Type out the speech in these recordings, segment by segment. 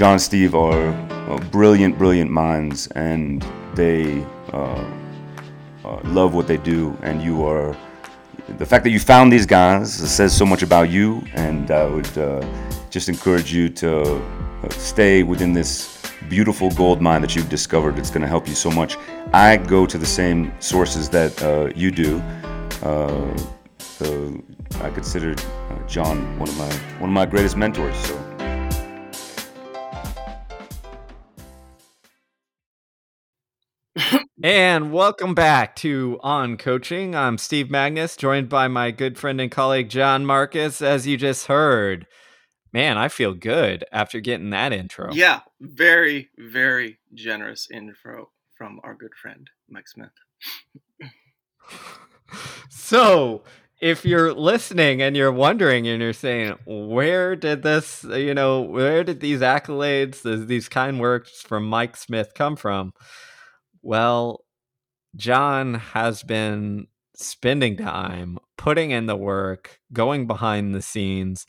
John and Steve are uh, brilliant, brilliant minds, and they uh, uh, love what they do. And you are the fact that you found these guys says so much about you. And I would uh, just encourage you to uh, stay within this beautiful gold mine that you've discovered. It's going to help you so much. I go to the same sources that uh, you do. so I consider John one of my one of my greatest mentors. So. And welcome back to On Coaching. I'm Steve Magness, joined by my good friend and colleague John Marcus, as you just heard. Man, I feel good after getting that intro. Yeah, very, very generous intro from our good friend, Mike Smith. so, if you're listening and you're wondering and you're saying, where did this, you know, where did these accolades, these kind words from Mike Smith come from? Well, John has been spending time putting in the work, going behind the scenes,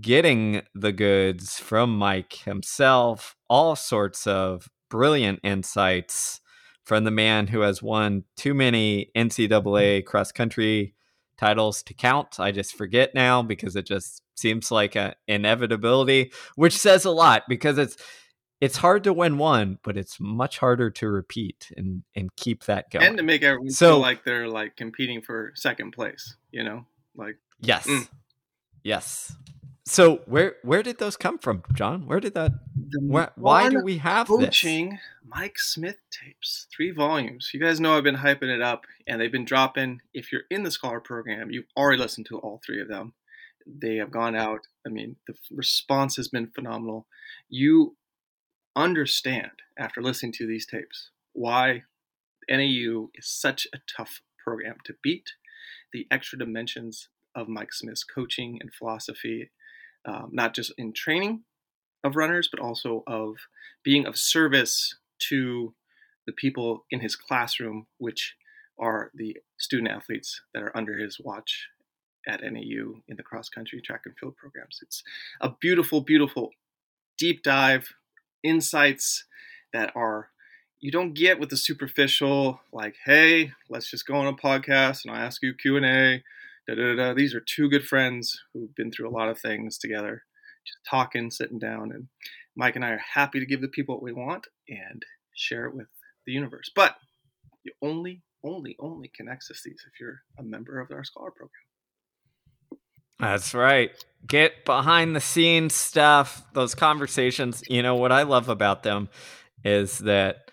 getting the goods from Mike himself, all sorts of brilliant insights from the man who has won too many mm. NCAA cross country titles to count. I just forget now because it just seems like an inevitability, which says a lot because it's it's hard to win one, but it's much harder to repeat and and keep that going. And to make everyone so, feel like they're like competing for second place, you know? Like Yes. Mm. Yes. So where where did those come from, John? Where did that where, why do we have coaching this? Mike Smith tapes, three volumes. You guys know I've been hyping it up and they've been dropping. If you're in the scholar program, you've already listened to all three of them. They have gone out. I mean, the response has been phenomenal. You understand after listening to these tapes why NAU is such a tough program to beat, the extra dimensions of Mike Smith's coaching and philosophy, um, not just in training of runners, but also of being of service to the people in his classroom, which are the student athletes that are under his watch at NAU in the cross country track and field programs. It's a beautiful, beautiful deep dive insights that are you don't get with the superficial like hey let's just go on a podcast and i'll ask you q&a da, da, da. these are two good friends who've been through a lot of things together just talking sitting down and mike and i are happy to give the people what we want and share it with the universe. But you only only only can access these if you're a member of our scholar program that's right. Get behind the scenes stuff, those conversations. You know, what I love about them is that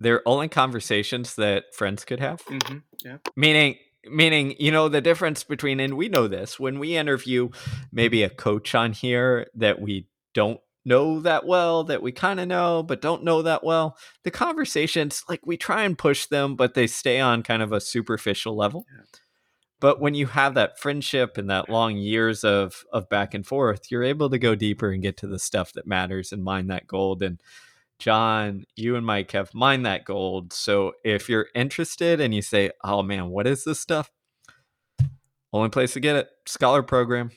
they're only conversations that friends could have. Mm-hmm. Yeah. Meaning, meaning, you know, the difference between, and we know this when we interview maybe a coach on here that we don't know that well, that we kind of know, but don't know that well. The conversations, like we try and push them, but they stay on kind of a superficial level. Yeah. But when you have that friendship and that long years of of back and forth, you're able to go deeper and get to the stuff that matters and mine that gold. And John, you and Mike have mined that gold. So if you're interested and you say, "Oh man, what is this stuff?" Only place to get it, Scholar Program.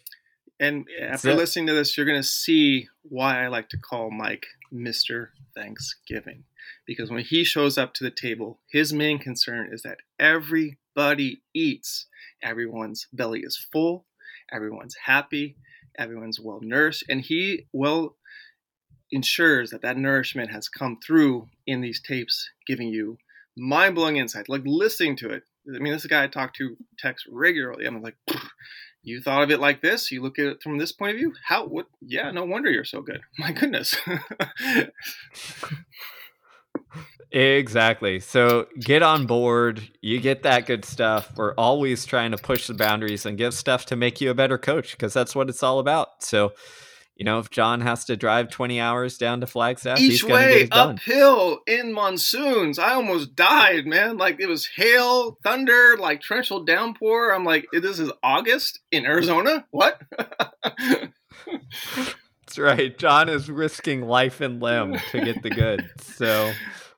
And after listening to this, you're going to see why I like to call Mike Mr. Thanksgiving. Because when he shows up to the table, his main concern is that everybody eats everyone's belly is full, everyone's happy, everyone's well nourished, and he well ensures that that nourishment has come through in these tapes, giving you mind blowing insight. Like listening to it. I mean, this is a guy I talk to text regularly. I'm like, you thought of it like this? You look at it from this point of view? How? What? Yeah, no wonder you're so good. My goodness. Exactly. So get on board. You get that good stuff. We're always trying to push the boundaries and give stuff to make you a better coach because that's what it's all about. So, you know, if John has to drive 20 hours down to Flagstaff, each way uphill in monsoons, I almost died, man. Like it was hail, thunder, like torrential downpour. I'm like, this is August in Arizona? What? That's right. John is risking life and limb to get the goods. So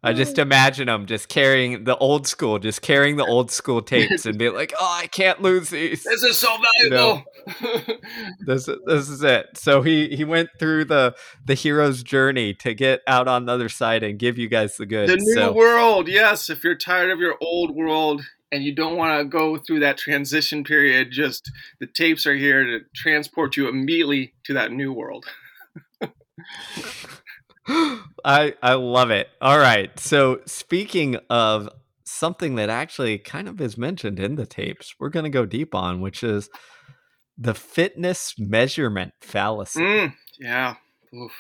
I just imagine them just carrying the old school, just carrying the old school tapes and be like, "Oh, I can't lose these. This is so You know, valuable. this this is it." So he he went through the the hero's journey to get out on the other side and give you guys the goods. the new so world, yes. If you're tired of your old world and you don't want to go through that transition period, just the tapes are here to transport you immediately to that new world. I I love it. All right. So speaking of something that actually kind of is mentioned in the tapes, we're going to go deep on, which is the fitness measurement fallacy. Mm, yeah. Oof.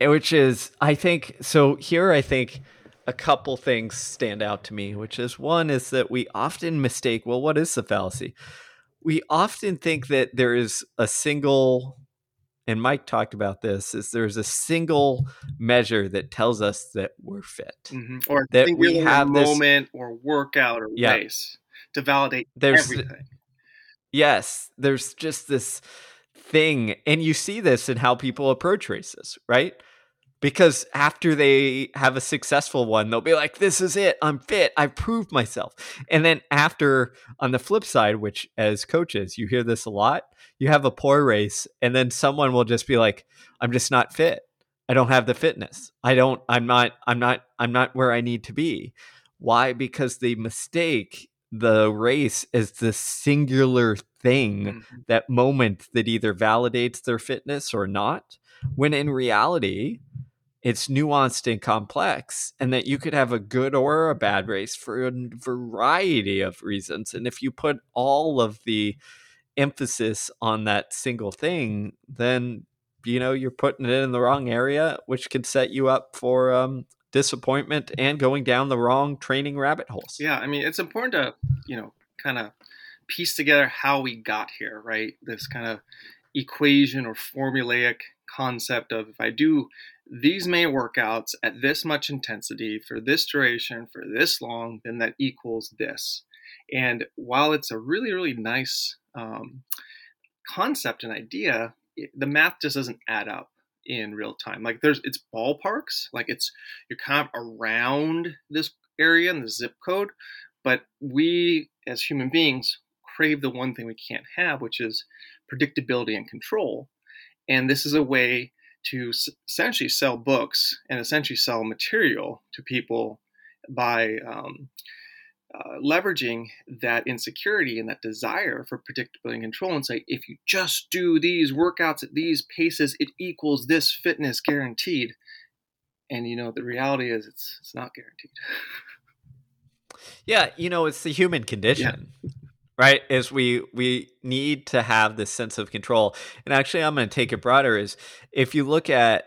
Eh, Which is, I think, so here I think a couple things stand out to me, which is one is that we often mistake, well, what is the fallacy? We often think that there is a single, and Mike talked about this, is there's a single measure that tells us that we're fit. Mhm. Or That we have this- moment or workout or Yeah. race to validate There's everything. Yes, there's just this thing, and you see this in how people approach races, right? Because after they have a successful one, they'll be like, This is it. I'm fit. I've proved myself. And then, after, on the flip side, which as coaches, you hear this a lot, you have a poor race, and then someone will just be like, I'm just not fit. I don't have the fitness. I don't, I'm not, I'm not, I'm not where I need to be. Why? Because they mistake the race as the singular thing, Mhm. that moment that either validates their fitness or not, when in reality, it's nuanced and complex, and that you could have a good or a bad race for a variety of reasons. And if you put all of the emphasis on that single thing, then you know you're putting it in the wrong area, which can set you up for um, disappointment and going down the wrong training rabbit holes. Yeah, I mean, it's important to, you know, kind of piece together how we got here, right? This kind of equation or formulaic concept of if I do these many workouts at this much intensity for this duration for this long, then that equals this. And while it's a really, really nice um, concept and idea, it, the math just doesn't add up in real time. Like there's, it's ballparks, like it's, you're kind of around this area and the zip code, but we as human beings crave the one thing we can't have, which is predictability and control. And this is a way to s- essentially sell books and essentially sell material to people by um, uh, leveraging that insecurity and that desire for predictability and control and say, if you just do these workouts at these paces, it equals this fitness guaranteed. And you know, the reality is it's, it's not guaranteed. Yeah, you know, it's the human condition. Right? Is we we need to have this sense of control. And actually I'm going to take it broader is if you look at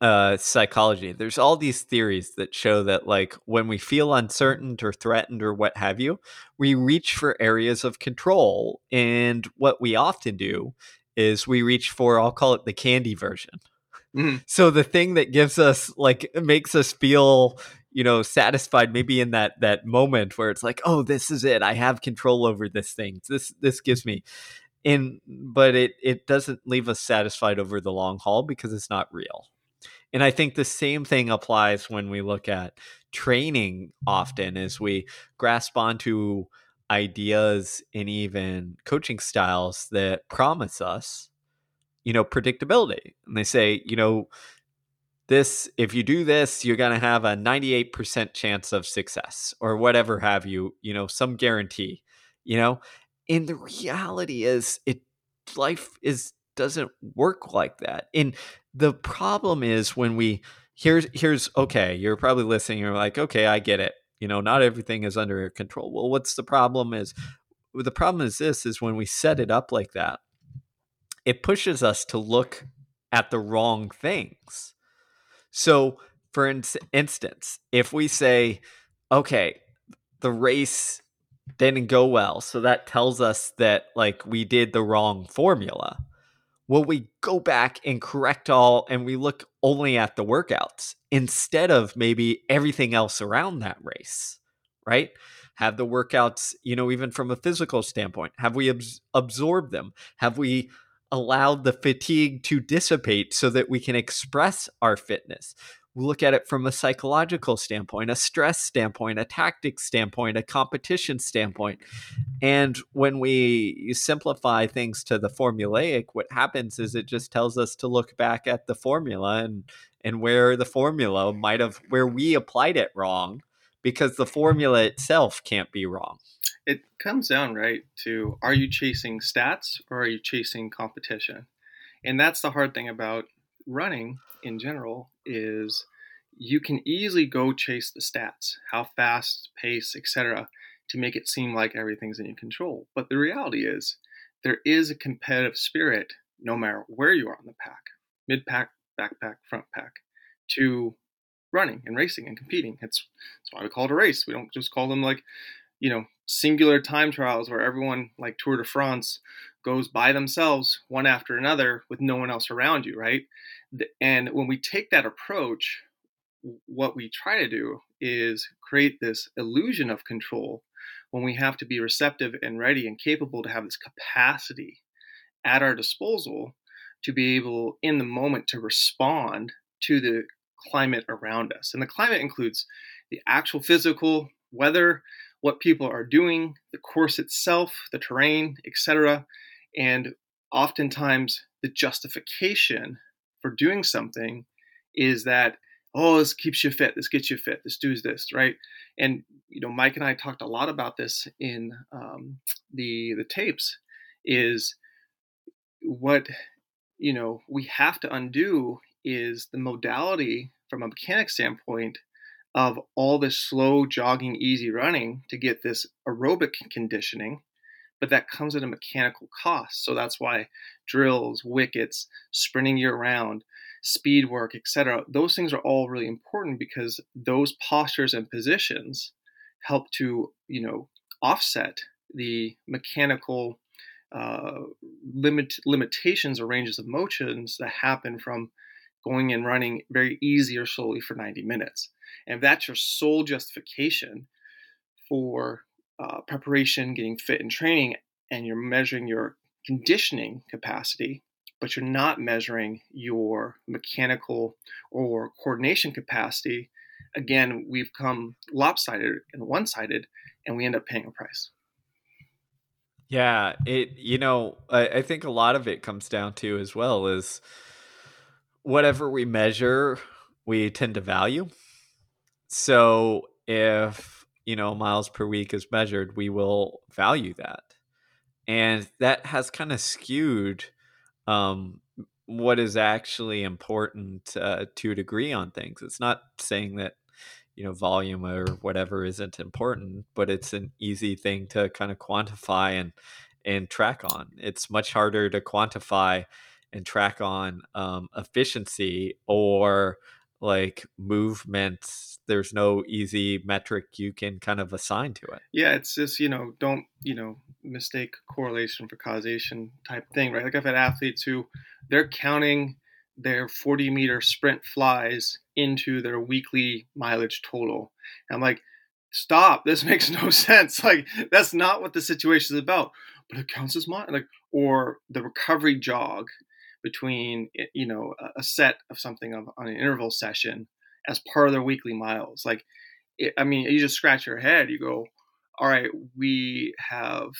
uh psychology, there's all these theories that show that like when we feel uncertain or threatened or what have you, we reach for areas of control and what we often do is we reach for I'll call it the candy version. Mhm. So the thing that gives us like makes us feel you know satisfied maybe in that that moment where it's like oh this is it. I have control over this thing. This this gives me and but it it doesn't leave us satisfied over the long haul because it's not real. And i think the same thing applies when we look at training often as we grasp onto ideas and even coaching styles that promise us you know predictability. And they say you know this if you do this you're going to have a 98% chance of success or whatever have you you know some guarantee you know? And the reality is it life is doesn't work like that. And the problem is when we here's here's okay you're probably listening you're like okay i get it you know not everything is under your control. Well what's the problem is the problem is this is when we set it up like that it pushes us to look at the wrong things so, for in- instance, if we say, okay, the race didn't go well, so that tells us that like we did the wrong formula. Well, we go back and correct all and we look only at the workouts instead of maybe everything else around that race, right? Have the workouts, you know, even from a physical standpoint, have we abs- absorbed them? Have we allowed the fatigue to dissipate so that we can express our fitness. we look at it from a psychological standpoint, a stress standpoint, a tactics standpoint, a competition standpoint. And when we simplify things to the formulaic, what happens is it just tells us to look back at the formula and and where the formula might have where we applied it wrong because the formula itself can't be wrong. It comes down right to are you chasing stats or are you chasing competition? And that's the hard thing about running in general is you can easily go chase the stats, how fast, pace, etc., to make it seem like everything's in your control. But the reality is there is a competitive spirit no matter where you are on the pack, mid pack, backpack, front pack, to running and racing and competing. It's that's why we call it a race. We don't just call them like, you know, singular time trials where everyone like Tour de France goes by themselves one after another with no one else around you, right? And when we take that approach, what we try to do is create this illusion of control when we have to be receptive and ready and capable to have this capacity at our disposal to be able in the moment to respond to the climate around us. And the climate includes the actual physical weather, what people are doing, the course itself, the terrain, etc. And oftentimes the justification for doing something is that oh this keeps you fit this gets you fit this does this right and you know mike and i talked a lot about this in um, the the tapes is what you know we have to undo is the modality from a mechanic standpoint of all this slow jogging easy running to get this aerobic conditioning but that comes at a mechanical cost so that's why drills wickets sprinting year round speed work, etc. Those things are all really important because those postures and positions help to, you know, offset the mechanical uh, limit limitations or ranges of motions that happen from going and running very easy or slowly for 90 minutes. And if that's your sole justification for uh, preparation, getting fit and training, and you're measuring your conditioning capacity, but you're not measuring your mechanical or coordination capacity, again, we've come lopsided and one sided, and we end up paying a price. Yeah, it you know, I, I think a lot of it comes down to as well is whatever we measure, we tend to value. So if you know miles per week is measured, we will value that. And that has kind of skewed um, what is actually important uh, to a degree on things. It's not saying that you know volume or whatever isn't important, but it's an easy thing to kind of quantify and and track on. It's much harder to quantify and track on um, efficiency or like movement there's no easy metric you can kind of assign to it. Yeah it's just you know don't you know mistake correlation for causation type thing right? Like i've had athletes who they're counting their 40 meter sprint flies into their weekly mileage total. And i'm like stop this makes no sense. Like that's not what the situation is about. But it counts as much like or the recovery jog between you know a set of something of, on an interval session as part of their weekly miles. Like, it, I mean, you just scratch your head. You go, all right, we have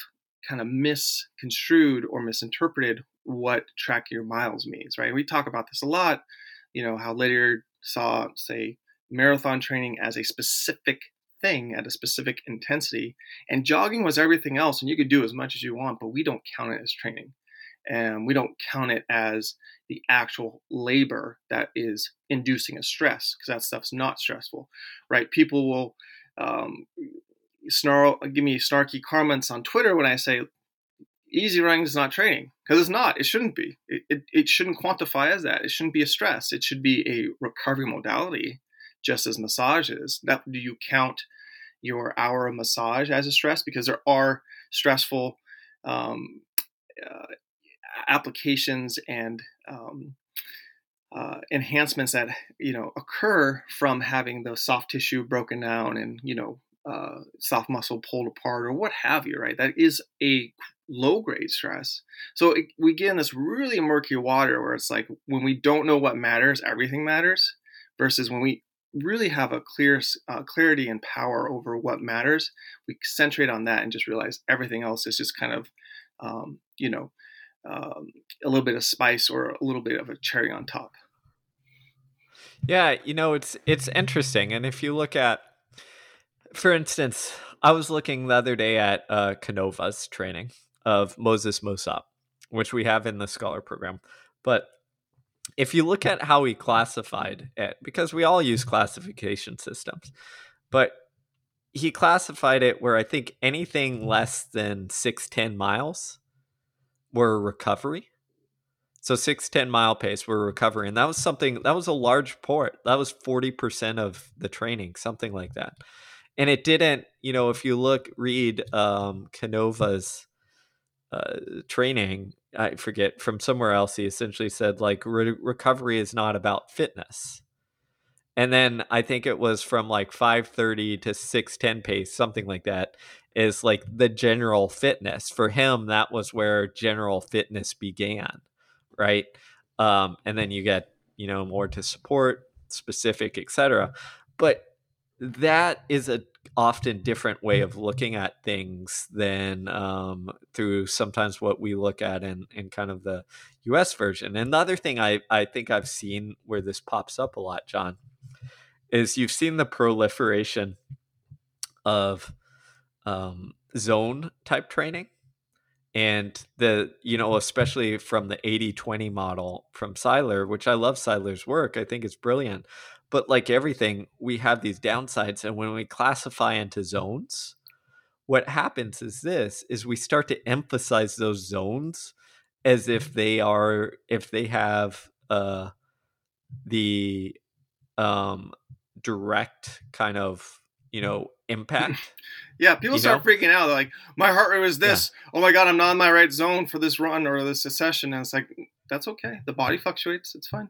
kind of misconstrued or misinterpreted what track your miles means, right? We talk about this a lot. You know how Lydiard saw, say, marathon training as a specific thing at a specific intensity, and jogging was everything else, and you could do as much as you want, but we don't count it as training and we don't count it as the actual labor that is inducing a stress because that stuff's not stressful right? People will um, snarl give me snarky comments on twitter when i say easy running is not training because it's not it shouldn't be. It, it, it shouldn't quantify as that. It shouldn't be a stress. It should be a recovery modality just as massage is. That do you count your hour of massage as a stress? Because there are stressful um, uh, applications and um, uh, enhancements that you know occur from having the soft tissue broken down and you know uh, soft muscle pulled apart or what have you right? That is a low grade stress. So it, we get in this really murky water where it's like when we don't know what matters everything matters versus when we really have a clear uh, clarity and power over what matters we concentrate on that and just realize everything else is just kind of um, you know um, a little bit of spice or a little bit of a cherry on top. Yeah you know it's it's interesting and if you look at for instance i was looking the other day at uh, Canova's training of moses mosop which we have in the scholar program. But if you look at how he classified it, because we all use classification systems, but he classified it where I think anything less than 610 miles were recovery. So 610 mile pace were recovery. And that was something that was a large port. That was 40% of the training, something like that. And it didn't, you know, if you look, read um, Canova's uh, training, I forget from somewhere else. He essentially said like re- recovery is not about fitness. And then I think it was from like 530 to 610 pace, something like that, is like the general fitness. For him, that was where general fitness began, right? Um, and then you get, you know, more to support, specific, etc. But that is a often different way of looking at things than um, through sometimes what we look at in, in kind of the US version. And the other thing I, I think I've seen where this pops up a lot, John, is you've seen the proliferation of um, zone type training. And the, you know, especially from the 80 20 model from Seiler, which I love Seiler's work, I think it's brilliant but like everything, we have these downsides. And when we classify into zones, what happens is this is we start to emphasize those zones as if they are if they have uh the um direct kind of you mm. know impact yeah people start know? freaking out They're like my heart rate was this yeah. oh my god i'm not in my right zone for this run or this session and it's like mm, that's okay the body fluctuates it's fine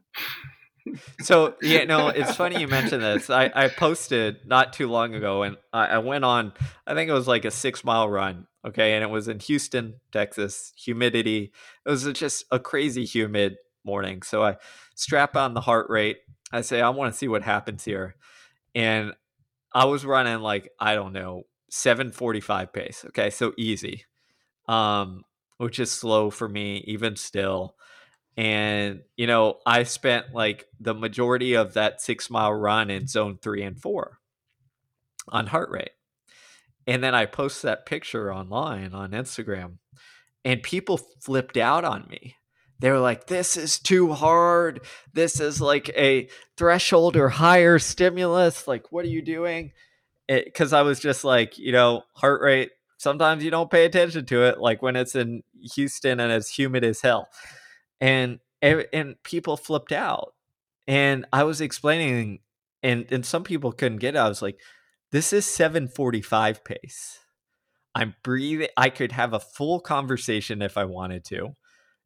so yeah, no, it's funny you mentioned this. I, I posted not too long ago, and I, I went on. I think it was like a six mile run. Okay, and it was in Houston, Texas. Humidity. It was just a crazy humid morning. So I strap on the heart rate. I say I want to see what happens here, and I was running like I don't know seven forty five pace. Okay, so easy, um, which is slow for me even still and you know i spent like the majority of that six mile run in zone three and four on heart rate and then i post that picture online on instagram and people flipped out on me they were like this is too hard. This is like a threshold or higher stimulus. Like what are you doing? Because i was just like you know heart rate sometimes you don't pay attention to it like when it's in houston and it's humid as hell. And and people flipped out. And i was explaining and and some people couldn't get it. I was like this is 745 pace. I'm breathing i could have a full conversation if i wanted to.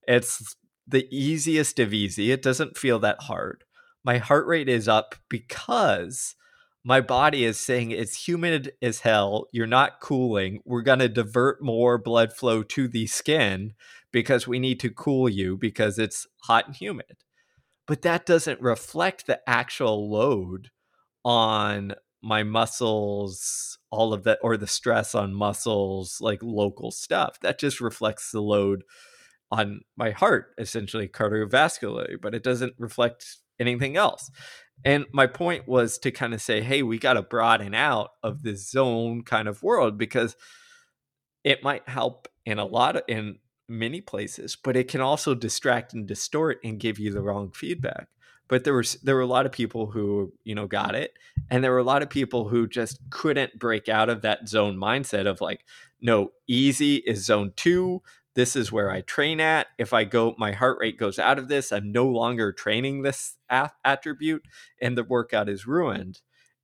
It's the easiest of easy it doesn't feel that hard my heart rate is up because my body is saying it's humid as hell. You're not cooling. We're going to divert more blood flow to the skin because we need to cool you because it's hot and humid. But that doesn't reflect the actual load on my muscles, all of that, or the stress on muscles, like local stuff. That just reflects the load on my heart, essentially cardiovascularly, but it doesn't reflect anything else. And my point was to kind of say, hey, we got to broaden out of this zone kind of world because it might help in a lot of in many places, but it can also distract and distort and give you the wrong feedback. But there was there were a lot of people who you know got it, and there were a lot of people who just couldn't break out of that zone mindset of like, no, easy is zone two, this is where I train at. If I go, my heart rate goes out of this, I'm no longer training this attribute, and the workout is ruined.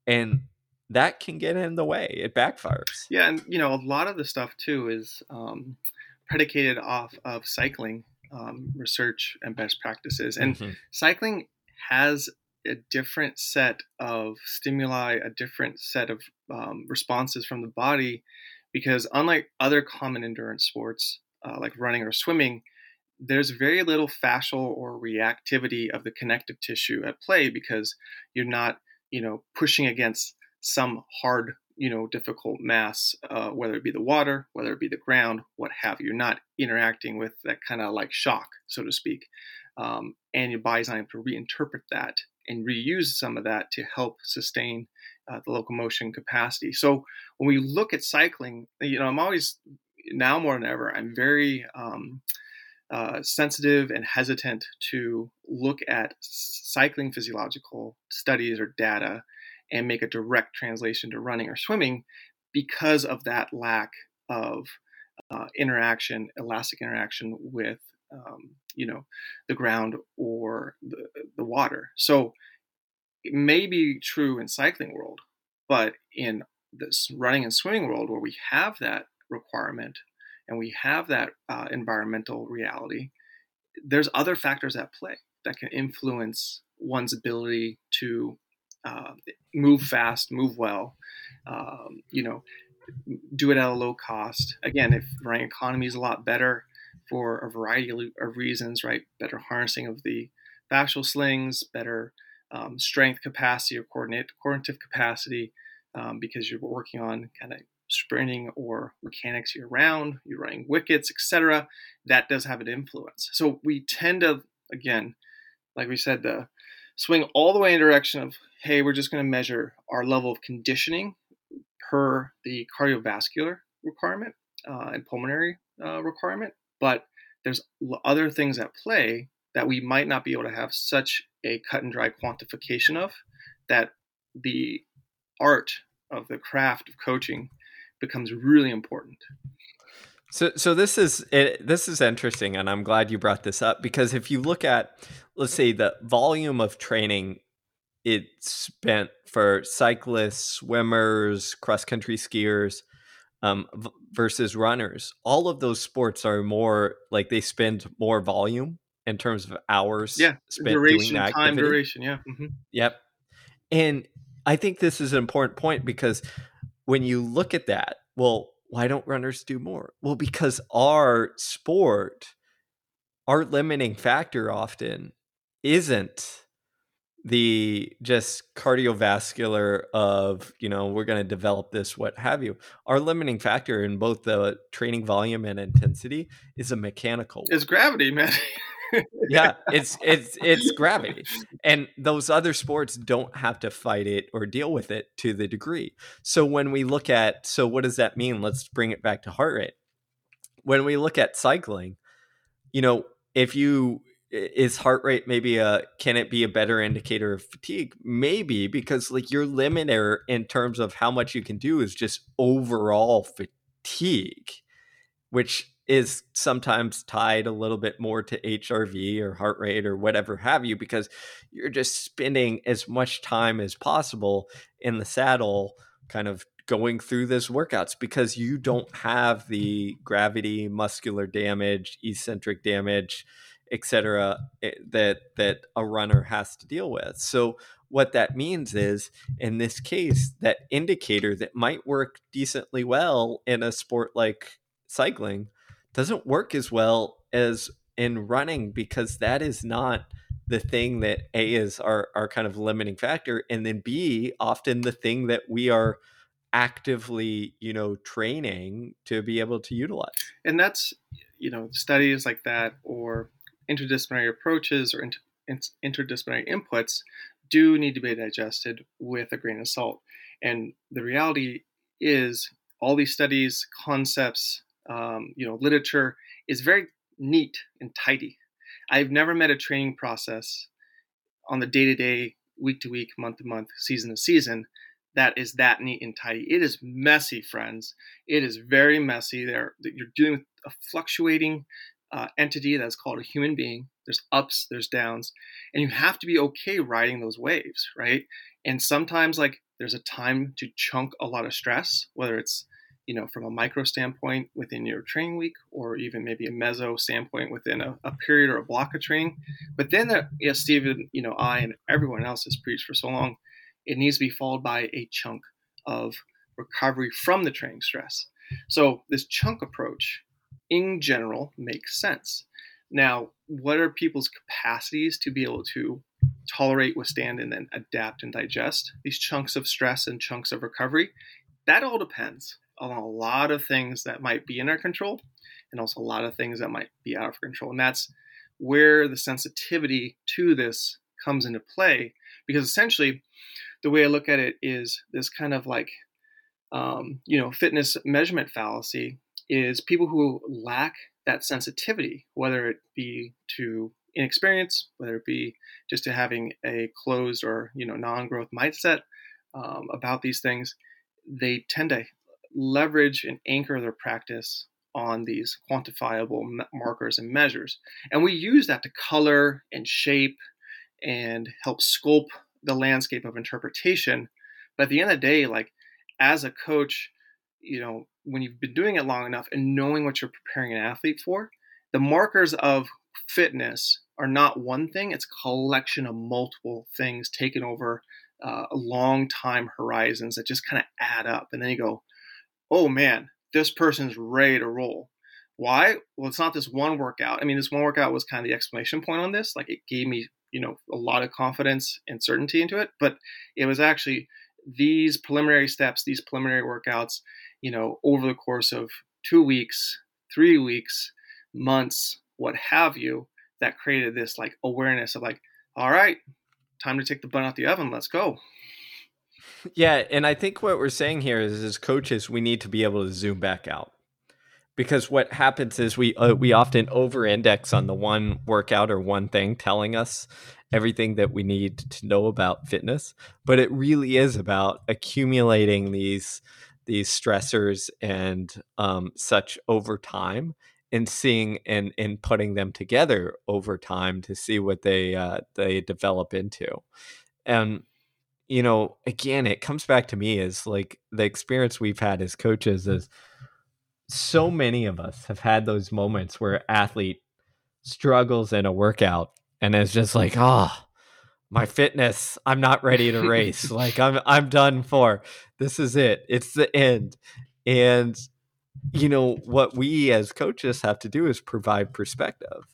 And that can get in the way. It backfires. Yeah, and you know, a lot of the stuff too is um, predicated off of cycling um, research and best practices. And mm-hmm. cycling has a different set of stimuli, a different set of um, responses from the body, because unlike other common endurance sports, uh, like running or swimming, there's very little fascial or reactivity of the connective tissue at play because you're not, you know, pushing against some hard, you know, difficult mass, uh, whether it be the water, whether it be the ground, what have you. You're not interacting with that kind of like shock, so to speak. Um, and your body's not able to reinterpret that and reuse some of that to help sustain uh, the locomotion capacity. So when we look at cycling, you know, I'm always now more than ever, I'm very um, uh, sensitive and hesitant to look at cycling physiological studies or data and make a direct translation to running or swimming because of that lack of uh, interaction, elastic interaction with um, you know the ground or the, the water. So it may be true in cycling world, but in this running and swimming world where we have that requirement and we have that uh, environmental reality, there's other factors at play that can influence one's ability to uh, move fast, move well, um, you know, do it at a low cost. Again, if running economy is a lot better for a variety of reasons, right? Better harnessing of the fascial slings, better um, strength capacity or coordinate, coordinative capacity, um, because you're working on kind of sprinting or mechanics year round, you're running wickets, etc. That does have an influence. So we tend to, again, like we said, the swing all the way in direction of, hey, we're just going to measure our level of conditioning per the cardiovascular requirement uh, and pulmonary uh, requirement. But there's other things at play that we might not be able to have such a cut and dry quantification of that the art of the craft of coaching becomes really important. So, so this is it, this is interesting, and I'm glad you brought this up because if you look at, let's say, the volume of training it's spent for cyclists, swimmers, cross country skiers, um, v- versus runners, all of those sports are more like they spend more volume in terms of hours. Yeah, duration, time, duration. Yeah. Mm-hmm. Yep. And I think this is an important point because when you look at that, well, why don't runners do more? Well, because our sport, our limiting factor often isn't the just cardiovascular of you know we're going to develop this what have you. Our limiting factor in both the training volume and intensity is a mechanical it's gravity man yeah, it's it's it's gravity. And those other sports don't have to fight it or deal with it to the degree. So when we look at so what does that mean? Let's bring it back to heart rate. When we look at cycling, you know, if you is heart rate maybe a can it be a better indicator of fatigue maybe because like your limiter in terms of how much you can do is just overall fatigue which is sometimes tied a little bit more to HRV or heart rate or whatever have you, because you're just spending as much time as possible in the saddle, kind of going through this workouts because you don't have the gravity, muscular damage, eccentric damage, etc. Eh, that that a runner has to deal with. So what that means is in this case that indicator that might work decently well in a sport like cycling doesn't work as well as in running because that is not the thing that a is our, our kind of limiting factor and then b often the thing that we are actively you know training to be able to utilize. And that's you know studies like that or interdisciplinary approaches or inter- interdisciplinary inputs do need to be digested with a grain of salt. And the reality is all these studies concepts um, you know, literature is very neat and tidy. I've never met a training process on the day to day, week to week, month to month, season to season that is that neat and tidy. It is messy, friends. It is very messy. There, you're dealing with a fluctuating uh, entity that's called a human being. There's ups, there's downs, and you have to be okay riding those waves, right? And sometimes, like, there's a time to chunk a lot of stress, whether it's you know, from a micro standpoint within your training week, or even maybe a meso standpoint within a, a period or a block of training. But then, that, yeah, Stephen, you know, I and everyone else has preached for so long, it needs to be followed by a chunk of recovery from the training stress. So this chunk approach, in general, makes sense. Now, what are people's capacities to be able to tolerate, withstand, and then adapt and digest these chunks of stress and chunks of recovery? That all depends on a lot of things that might be in our control and also a lot of things that might be out of control. And that's where the sensitivity to this comes into play because essentially the way I look at it is this kind of like, um, you know, fitness measurement fallacy is people who lack that sensitivity, whether it be to inexperience, whether it be just to having a closed or you know non-growth mindset um, about these things, they tend to leverage and anchor their practice on these quantifiable markers and measures, and we use that to color and shape and help sculpt the landscape of interpretation. But at the end of the day, like as a coach, you know, when you've been doing it long enough and knowing what you're preparing an athlete for, the markers of fitness are not one thing, it's a collection of multiple things taken over uh, long time horizons that just kind of add up. And then you go, oh man, this person's ready to roll. Why? Well, it's not this one workout. I mean, this one workout was kind of the exclamation point on this. Like it gave me, you know, a lot of confidence and certainty into it. But it was actually these preliminary steps, these preliminary workouts, you know, over the course of two weeks, three weeks, months, what have you, that created this like awareness of like, all right, time to take the bun out the oven. Let's go. Yeah, and I think what we're saying here is, as coaches, we need to be able to zoom back out. Because what happens is we uh, we often over-index on the one workout or one thing telling us everything that we need to know about fitness, but it really is about accumulating these these stressors and um, such over time and seeing and and putting them together over time to see what they uh, they develop into. And you know, again, it comes back to me as like the experience we've had as coaches is so many of us have had those moments where athlete struggles in a workout and is just like, oh, my fitness, I'm not ready to race. like I'm I'm done for. This is it. It's the end. And you know, what we as coaches have to do is provide perspective.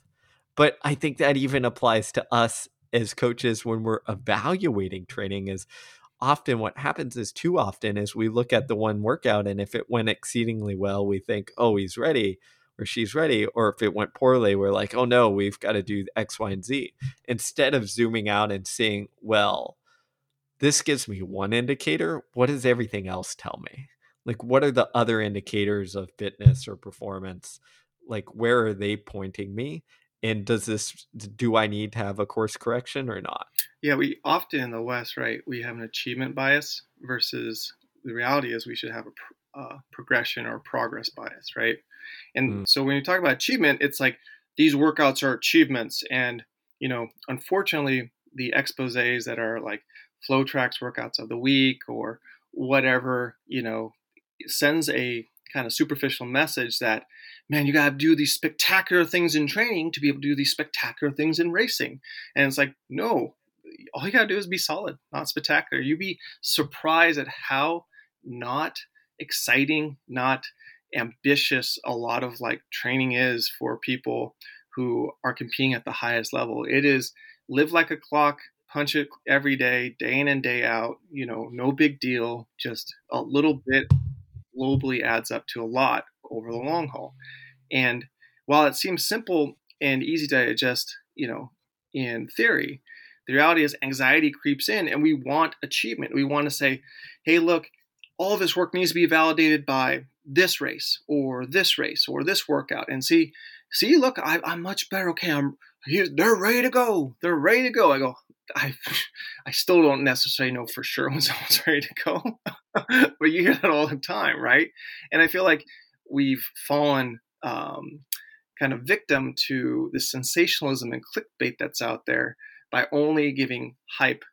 But I think that even applies to us as coaches when we're evaluating training is often what happens is too often is we look at the one workout and if it went exceedingly well we think oh he's ready or she's ready or if it went poorly we're like oh no we've got to do x y and z instead of zooming out and seeing well this gives me one indicator what does everything else tell me? Like what are the other indicators of fitness or performance? Like where are they pointing me and does this do i need to have a course correction or not yeah we often in the west right we have an achievement bias versus the reality is we should have a uh, progression or progress bias right and mm. so when you talk about achievement it's like these workouts are achievements and you know unfortunately the exposes that are like FloTrack's workouts of the week or whatever you know sends a kind of superficial message that man, you got to do these spectacular things in training to be able to do these spectacular things in racing. And it's like, no, all you got to do is be solid, not spectacular. You'd be surprised at how not exciting, not ambitious a lot of like training is for people who are competing at the highest level. It is live like a clock, punch it every day, day in and day out, you know, no big deal, just a little bit globally adds up to a lot over the long haul. And while it seems simple and easy to digest, you know, in theory, the reality is anxiety creeps in and we want achievement. We want to say, hey, look, all this work needs to be validated by this race or this race or this workout. And see, see, look, I, am much better. Okay, I'm here. They're ready to go. They're ready to go. I go, I, I still don't necessarily know for sure when someone's ready to go, but you hear that all the time, right? And I feel like we've fallen um, kind of victim to the sensationalism and clickbait that's out there by only giving hype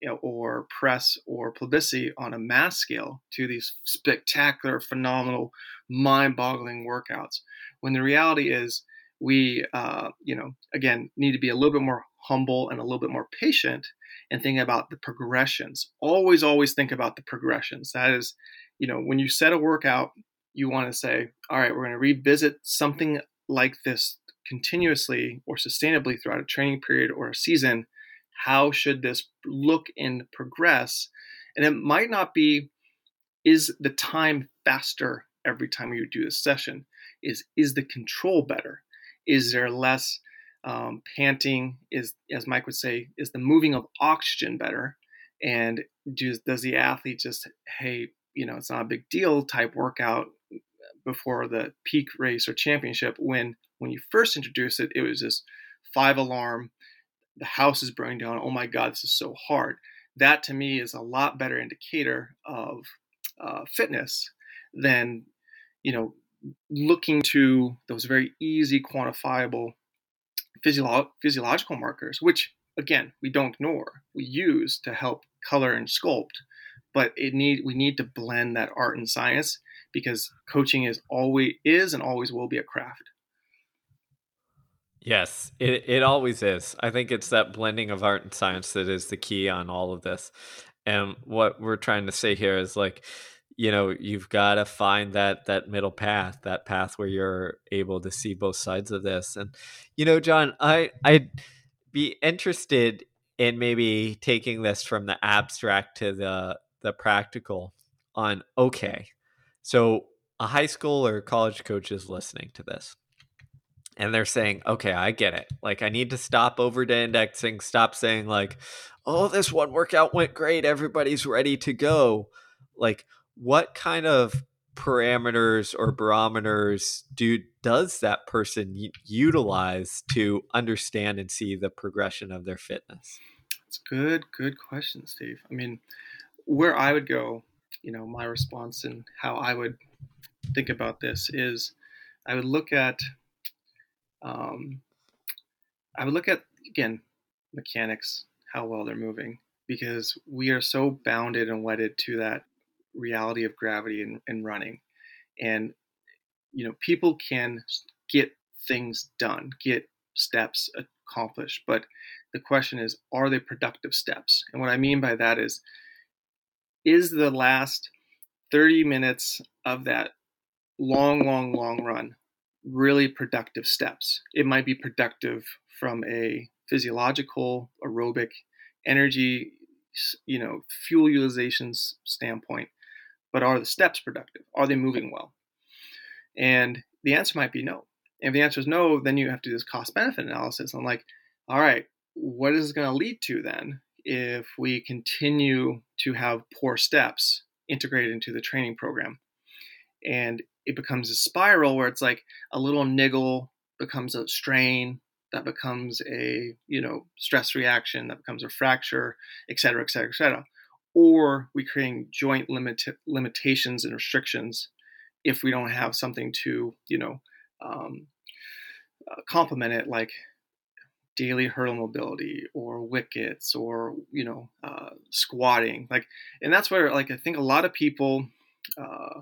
you know, or press or publicity on a mass scale to these spectacular, phenomenal, mind-boggling workouts. When the reality is, we, uh, you know, again, need to be a little bit more humble and a little bit more patient and think about the progressions. Always, always think about the progressions. That is, you know, when you set a workout you want to say, all right, we're going to revisit something like this continuously or sustainably throughout a training period or a season, how should this look and progress? And it might not be is the time faster every time you do a session? Is is the control better? Is there less um, panting? Is as Mike would say, is the moving of oxygen better? And does does the athlete just hey, you know, it's not a big deal type workout before the peak race or championship when when you first introduced it, it was this five alarm, the house is burning down. Oh my God, this is so hard. That to me is a lot better indicator of uh, fitness than you know looking to those very easy quantifiable physiolo- physiological markers which again we don't ignore we use to help color and sculpt but it need we need to blend that art and science because coaching is always is and always will be a craft Yes, it it always is. I think it's that blending of art and science that is the key on all of this. And what we're trying to say here is like you know you've got to find that that middle path that path where you're able to see both sides of this and you know john i i'd be interested in maybe taking this from the abstract to the the practical on okay so a high school or college coach is listening to this and they're saying okay i get it like i need to stop over indexing stop saying like oh this one workout went great everybody's ready to go like what kind of parameters or barometers do does that person utilize to understand and see the progression of their fitness? It's good, good question, Steve. I mean, where I would go, you know, my response and how I would think about this is, I would look at, um, I would look at again mechanics, how well they're moving, because we are so bounded and wedded to that reality of gravity and, and running. And, you know, people can get things done, get steps accomplished. But the question is, are they productive steps? And what I mean by that is, is the last 30 minutes of that long, long, long run really productive steps? It might be productive from a physiological, aerobic, energy, you know, fuel utilization standpoint but are the steps productive? Are they moving well? And the answer might be no. If the answer is no, then you have to do this cost benefit analysis. I'm like, all right, what is it going to lead to then if we continue to have poor steps integrated into the training program? And it becomes a spiral where it's like a little niggle becomes a strain that becomes a you know stress reaction that becomes a fracture et cetera et cetera et cetera or we creating joint limit limitations and restrictions if we don't have something to you know um, uh, complement it like daily hurdle mobility or wickets or you know uh, squatting like and that's where like i think a lot of people uh,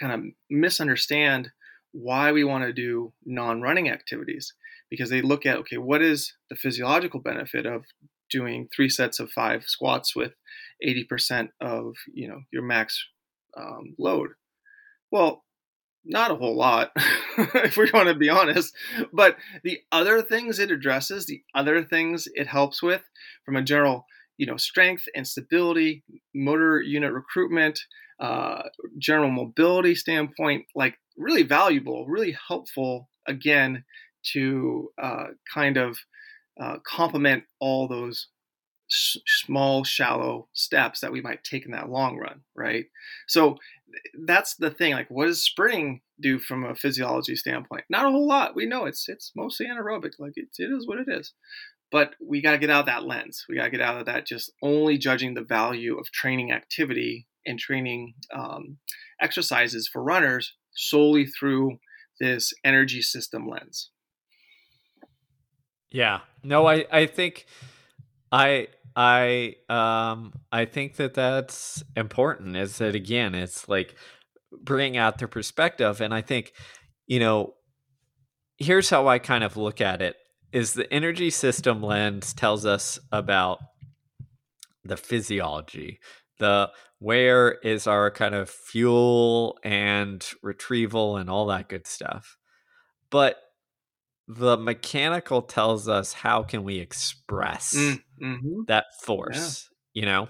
kind of misunderstand why we want to do non-running activities because they look at okay what is the physiological benefit of doing three sets of five squats with 80% of you know your max um, load? Well not a whole lot if we want to be honest but the other things it addresses the other things it helps with from a general you know strength and stability motor unit recruitment uh, general mobility standpoint like really valuable really helpful again to uh, kind of uh, complement all those small, shallow steps that we might take in that long run, right? So that's the thing. Like, what does sprinting do from a physiology standpoint? Not a whole lot. We know it's it's mostly anaerobic. Like it, it is what it is. But we got to get out of that lens. We got to get out of that just only judging the value of training activity and training um, exercises for runners solely through this energy system lens. Yeah. No, I I think I I um I think that that's important. Is that again? It's like bringing out the perspective, and I think you know here's how I kind of look at it: is the energy system lens tells us about the physiology, the where is our kind of fuel and retrieval and all that good stuff, but the mechanical tells us how can we express Mm, hmm that force, you know?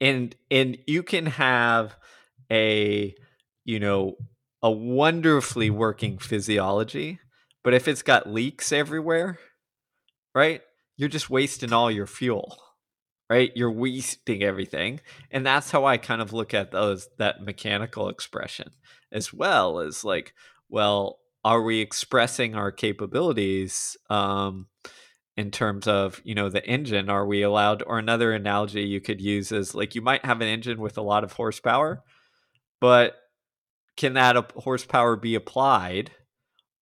And and you can have a you know a wonderfully working physiology, but if it's got leaks everywhere, right? You're just wasting all your fuel. Right? You're wasting everything. And that's how I kind of look at those that mechanical expression as well as like, well, are we expressing our capabilities um in terms of you know the engine are we allowed or another analogy you could use is like you might have an engine with a lot of horsepower but can that horsepower be applied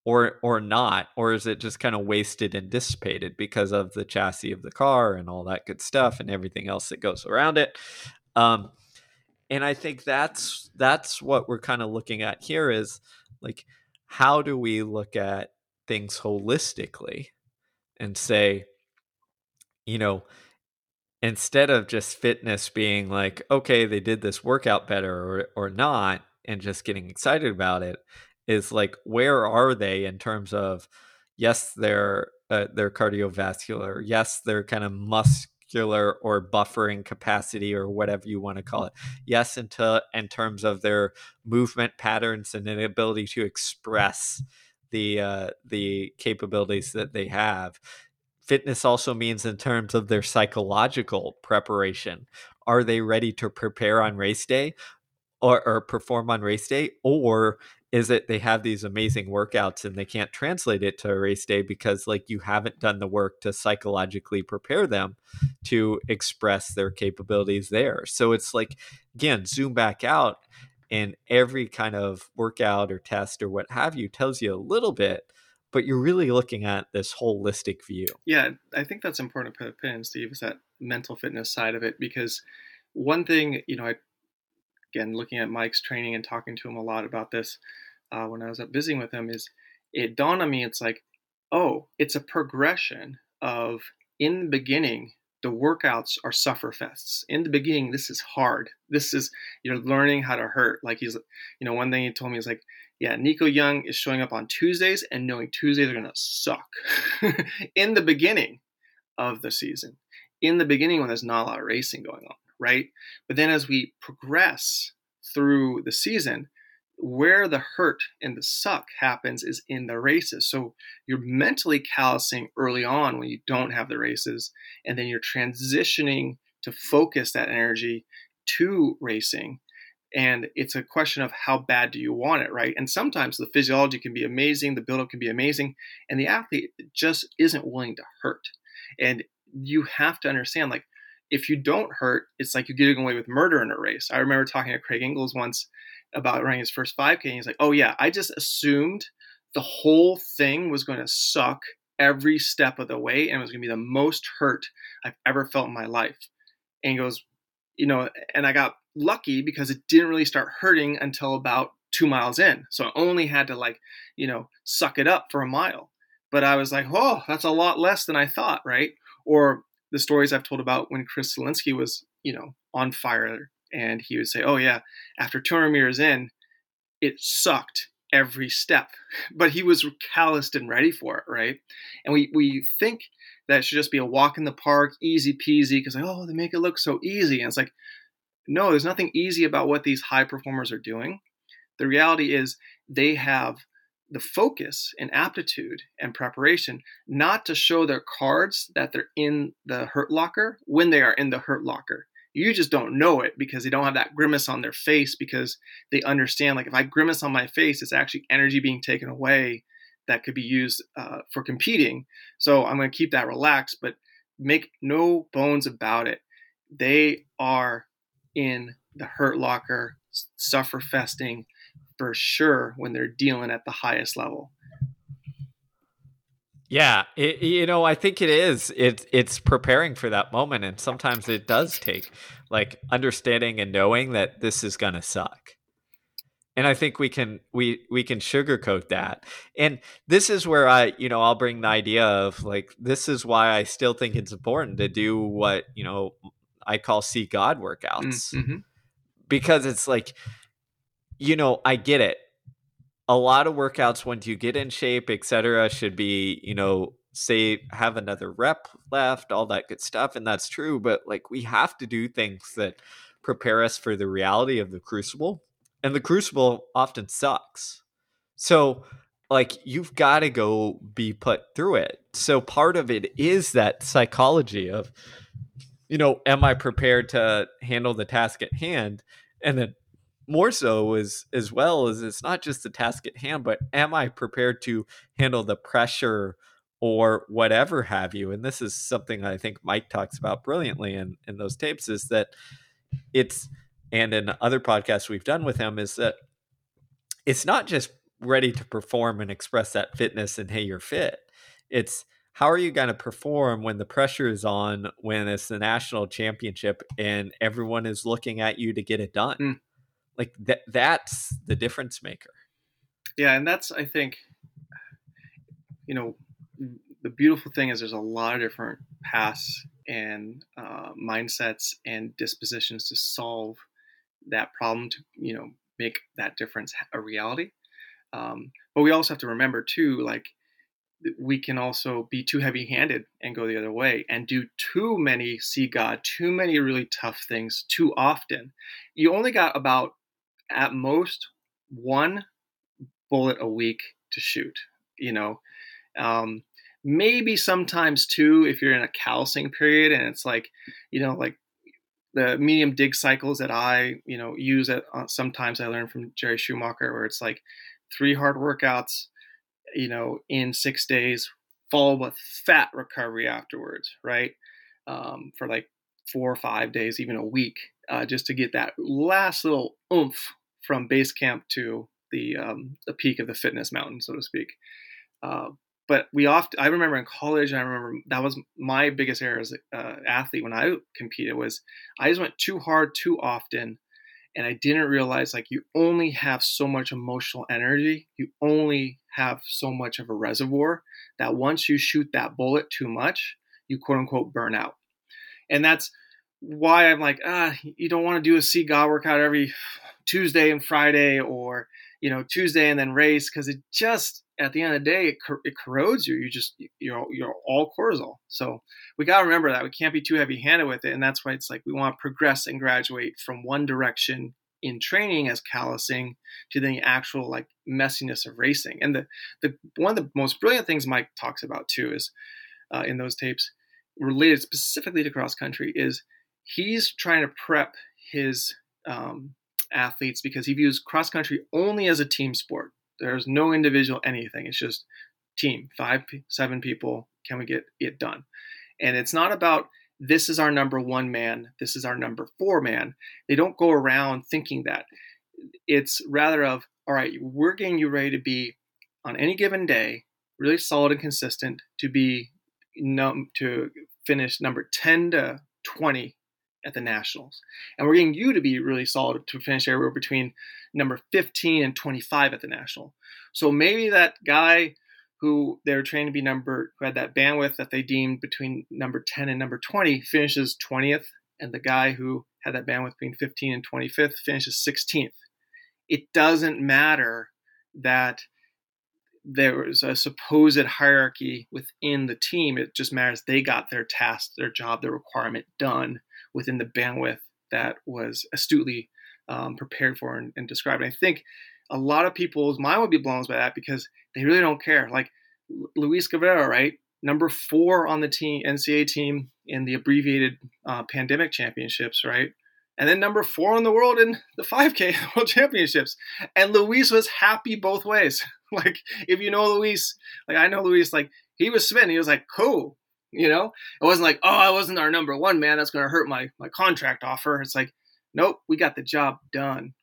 or or not? Or is it just kind of wasted and dissipated because of the chassis of the car and all that good stuff and everything else that goes around it? Um and i think that's that's what we're kind of looking at here is like how do we look at things holistically and say you know instead of just fitness being like okay they did this workout better or or not and just getting excited about it is like where are they in terms of yes they're uh, they're cardiovascular yes they're kind of muscular or buffering capacity or whatever you want to call it yes into in terms of their movement patterns and an ability to express the uh, the capabilities that they have. Fitness also means in terms of their psychological preparation. Are they ready to prepare on race day or, or perform on race day or is it they have these amazing workouts and they can't translate it to a race day because like you haven't done the work to psychologically prepare them to express their capabilities there? So it's like again zoom back out and every kind of workout or test or what have you tells you a little bit but you're really looking at this holistic view Yeah, I think that's important to put a pin in, Steve, is that mental fitness side of it. Because one thing, you know, I, again, looking at Mike's training and talking to him a lot about this uh, when I was up visiting with him, is it dawned on me, it's like, oh, it's a progression of in the beginning, the workouts are suffer fests. In the beginning, this is hard. This is, you're learning how to hurt. Like he's, you know, one thing he told me is like, yeah, Nico Young is showing up on Tuesdays and knowing Tuesdays are to suck in the beginning of the season, in the beginning when there's not a lot of racing going on, right? But then as we progress through the season, where the hurt and the suck happens is in the races. So you're mentally callousing early on when you don't have the races, and then you're transitioning to focus that energy to racing and it's a question of how bad do you want it right? And sometimes the physiology can be amazing the buildup can be amazing and the athlete just isn't willing to hurt. And you have to understand like if you don't hurt it's like you're getting away with murder in a race. I remember talking to Craig Engels once about running his first 5k and he's like oh yeah i just assumed the whole thing was going to suck every step of the way and it was going to be the most hurt i've ever felt in my life and he goes you know and i got lucky because it didn't really start hurting until about two miles in. So I only had to like, you know, suck it up for a mile. But I was like, oh, that's a lot less than I thought, right? Or the stories I've told about when Chris Solinsky was, you know, on fire and he would say, oh, yeah, after 200 meters in, it sucked every step. But he was calloused and ready for it, right? And we, we think that should just be a walk in the park, easy peasy, because like, oh, they make it look so easy. And it's like, no, there's nothing easy about what these high performers are doing. The reality is they have the focus and aptitude and preparation not to show their cards that they're in the hurt locker when they are in the hurt locker. You just don't know it because they don't have that grimace on their face because they understand like if I grimace on my face, it's actually energy being taken away that could be used uh, for competing. So I'm going to keep that relaxed, but make no bones about it. They are in the hurt locker, suffer festing for sure when they're dealing at the highest level. Yeah, it, you know, I think it is. It's it's preparing for that moment, and sometimes it does take like understanding and knowing that this is gonna suck. And I think we can we we can sugarcoat that. And this is where I, you know, I'll bring the idea of like this is why I still think it's important to do what you know I call see God workouts Mm-hmm. because it's like, you know, I get it. A lot of workouts once you get in shape, etc., should be, you know, say have another rep left, all that good stuff, and that's true. But like we have to do things that prepare us for the reality of the crucible, and the crucible often sucks. So like you've got to go be put through it. So part of it is that psychology of you know, am I prepared to handle the task at hand? And then more so is as well as it's not just the task at hand, but am I prepared to handle the pressure or whatever have you? And this is something I think Mike talks about brilliantly in, in those tapes is that it's and in other podcasts we've done with him is that it's not just ready to perform and express that fitness and hey you're fit. It's how are you going to perform when the pressure is on when it's the national championship and everyone is looking at you to get it done mm. Like that that's the difference maker yeah and that's i think you know the beautiful thing is there's a lot of different paths and uh, mindsets and dispositions to solve that problem to you know make that difference a reality um, but we also have to remember too like we can also be too heavy handed and go the other way and do too many see God, too many really tough things too often. You only got about, at most, one bullet a week to shoot, you know. Um, maybe sometimes two if you're in a callousing period and it's like, you know, like the medium dig cycles that I, you know, use it. Uh, sometimes I learn from Jerry Schumacher where it's like three hard workouts you know, in six days, followed with fat recovery afterwards, right? Um, for like four or five days, even a week, uh, just to get that last little oomph from base camp to the um, the peak of the fitness mountain, so to speak. Uh, but we often, I remember in college, I remember that was my biggest error as an uh, athlete when I competed was I just went too hard too often and I didn't realize like you only have so much emotional energy. You only have so much of a reservoir that once you shoot that bullet too much, you quote unquote burn out. And that's why I'm like, ah, you don't want to do a see God workout every Tuesday and Friday or, you know, Tuesday and then race because it just at the end of the day, it, it corrodes you. You just you're you're all cortisol. So we got to remember that we can't be too heavy-handed with it, and that's why it's like we want to progress and graduate from one direction in training as callousing to the actual like messiness of racing. And the the one of the most brilliant things Mike talks about too is uh, in those tapes related specifically to cross country is he's trying to prep his um, athletes because he views cross country only as a team sport there's no individual anything. It's just team, five, seven people. Can we get it done? And it's not about this is our number one man, this is our number four man. They don't go around thinking that. It's rather of, all right, we're getting you ready to be on any given day, really solid and consistent to be num- to finish number 10 to 20 at the Nationals. And we're getting you to be really solid to finish everywhere between number 15 and 25 at the National. So maybe that guy who they were trained to be number, who had that bandwidth that they deemed between number 10 and number 20, finishes 20th. And the guy who had that bandwidth between 15 and 25th finishes 16th. It doesn't matter that there was a supposed hierarchy within the team. It just matters they got their task, their job, their requirement done within the bandwidth that was astutely um, prepared for and, and described. And I think a lot of people's mind would be blown by that because they really don't care. Like Luis Grijalva, right? Number four on the team, NCAA team in the abbreviated uh, pandemic championships, right? And then number four in the world in the 5K World Championships. And Luis was happy both ways. like, if you know Luis, like I know Luis, like he was smitten. He was like, cool. You know, it wasn't like, oh, I wasn't our number one man. That's going to hurt my my contract offer. It's like, nope, we got the job done.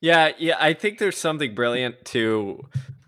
Yeah, yeah, I think there's something brilliant to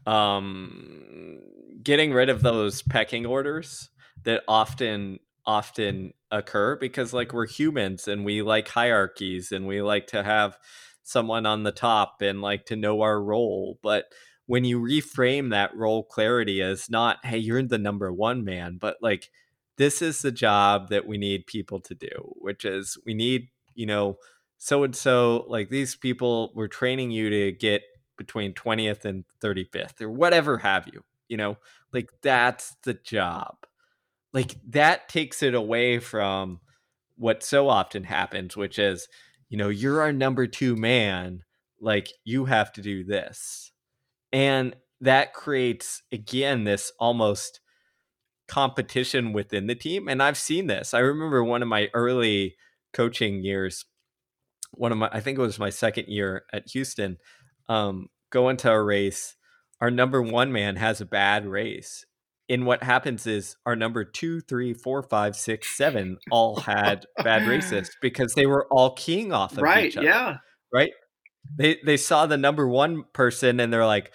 um, getting rid of those pecking orders that often often occur because like we're humans and we like hierarchies and we like to have someone on the top and like to know our role but when you reframe that role clarity as not hey you're the number one man but like this is the job that we need people to do which is we need you know so and so like these people we're training you to get between 20th and 35th or whatever have you. You know, like that's the job. Like that takes it away from what so often happens, which is, you know, you're our number two man. Like you have to do this. And that creates, again, this almost competition within the team. And I've seen this. I remember one of my early coaching years, one of my, I think it was my second year at Houston, um, go into a race. Our number one man has a bad race. And what happens is our number two, three, four, five, six, seven all had bad races because they were all keying off of right, each other. Yeah. Right. They they saw the number one person and they're like,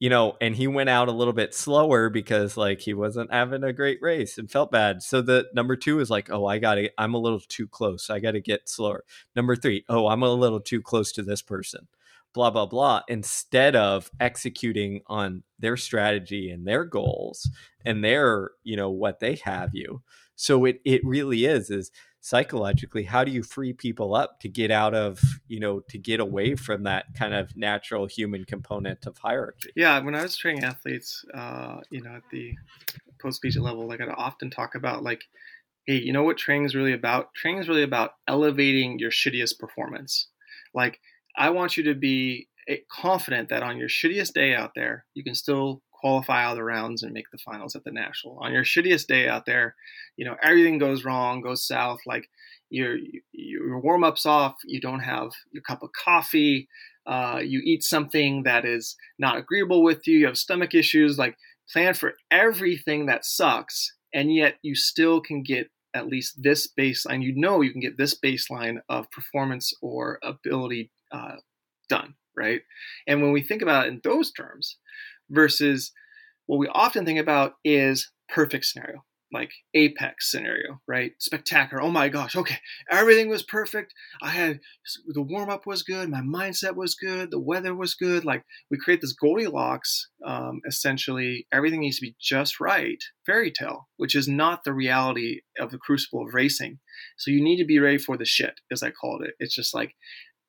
you know, and he went out a little bit slower because like he wasn't having a great race and felt bad. So the number two is like, oh, I got to, I'm a little too close. I got to get slower. Number three, oh, I'm a little too close to this person. Blah blah blah. Instead of executing on their strategy and their goals and their, you know, what they have you. So it it really is is psychologically how do you free people up to get out of you know to get away from that kind of natural human component of hierarchy? Yeah when i was training athletes uh, you know at the post collegiate level like i often talk about like hey you know what training is really about? Training is really about elevating your shittiest performance. Like i want you to be eh, confident that on your shittiest day out there you can still qualify all the rounds and make the finals at the national. On your shittiest day out there, you know everything goes wrong, goes south. Like your your warm ups off, you don't have your cup of coffee. Uh, you eat something that is not agreeable with you. You have stomach issues. Like plan for everything that sucks, and yet you still can get at least this baseline. You know you can get this baseline of performance or ability uh, done, right? And when we think about it in those terms, versus what we often think about is perfect scenario like apex scenario right? Spectacular. Oh my gosh okay everything was perfect. I had the warm up was good my mindset was good the weather was good. Like we create this goldilocks um, essentially everything needs to be just right fairy tale which is not the reality of the crucible of racing. So you need to be ready for the shit as i called it. It's just like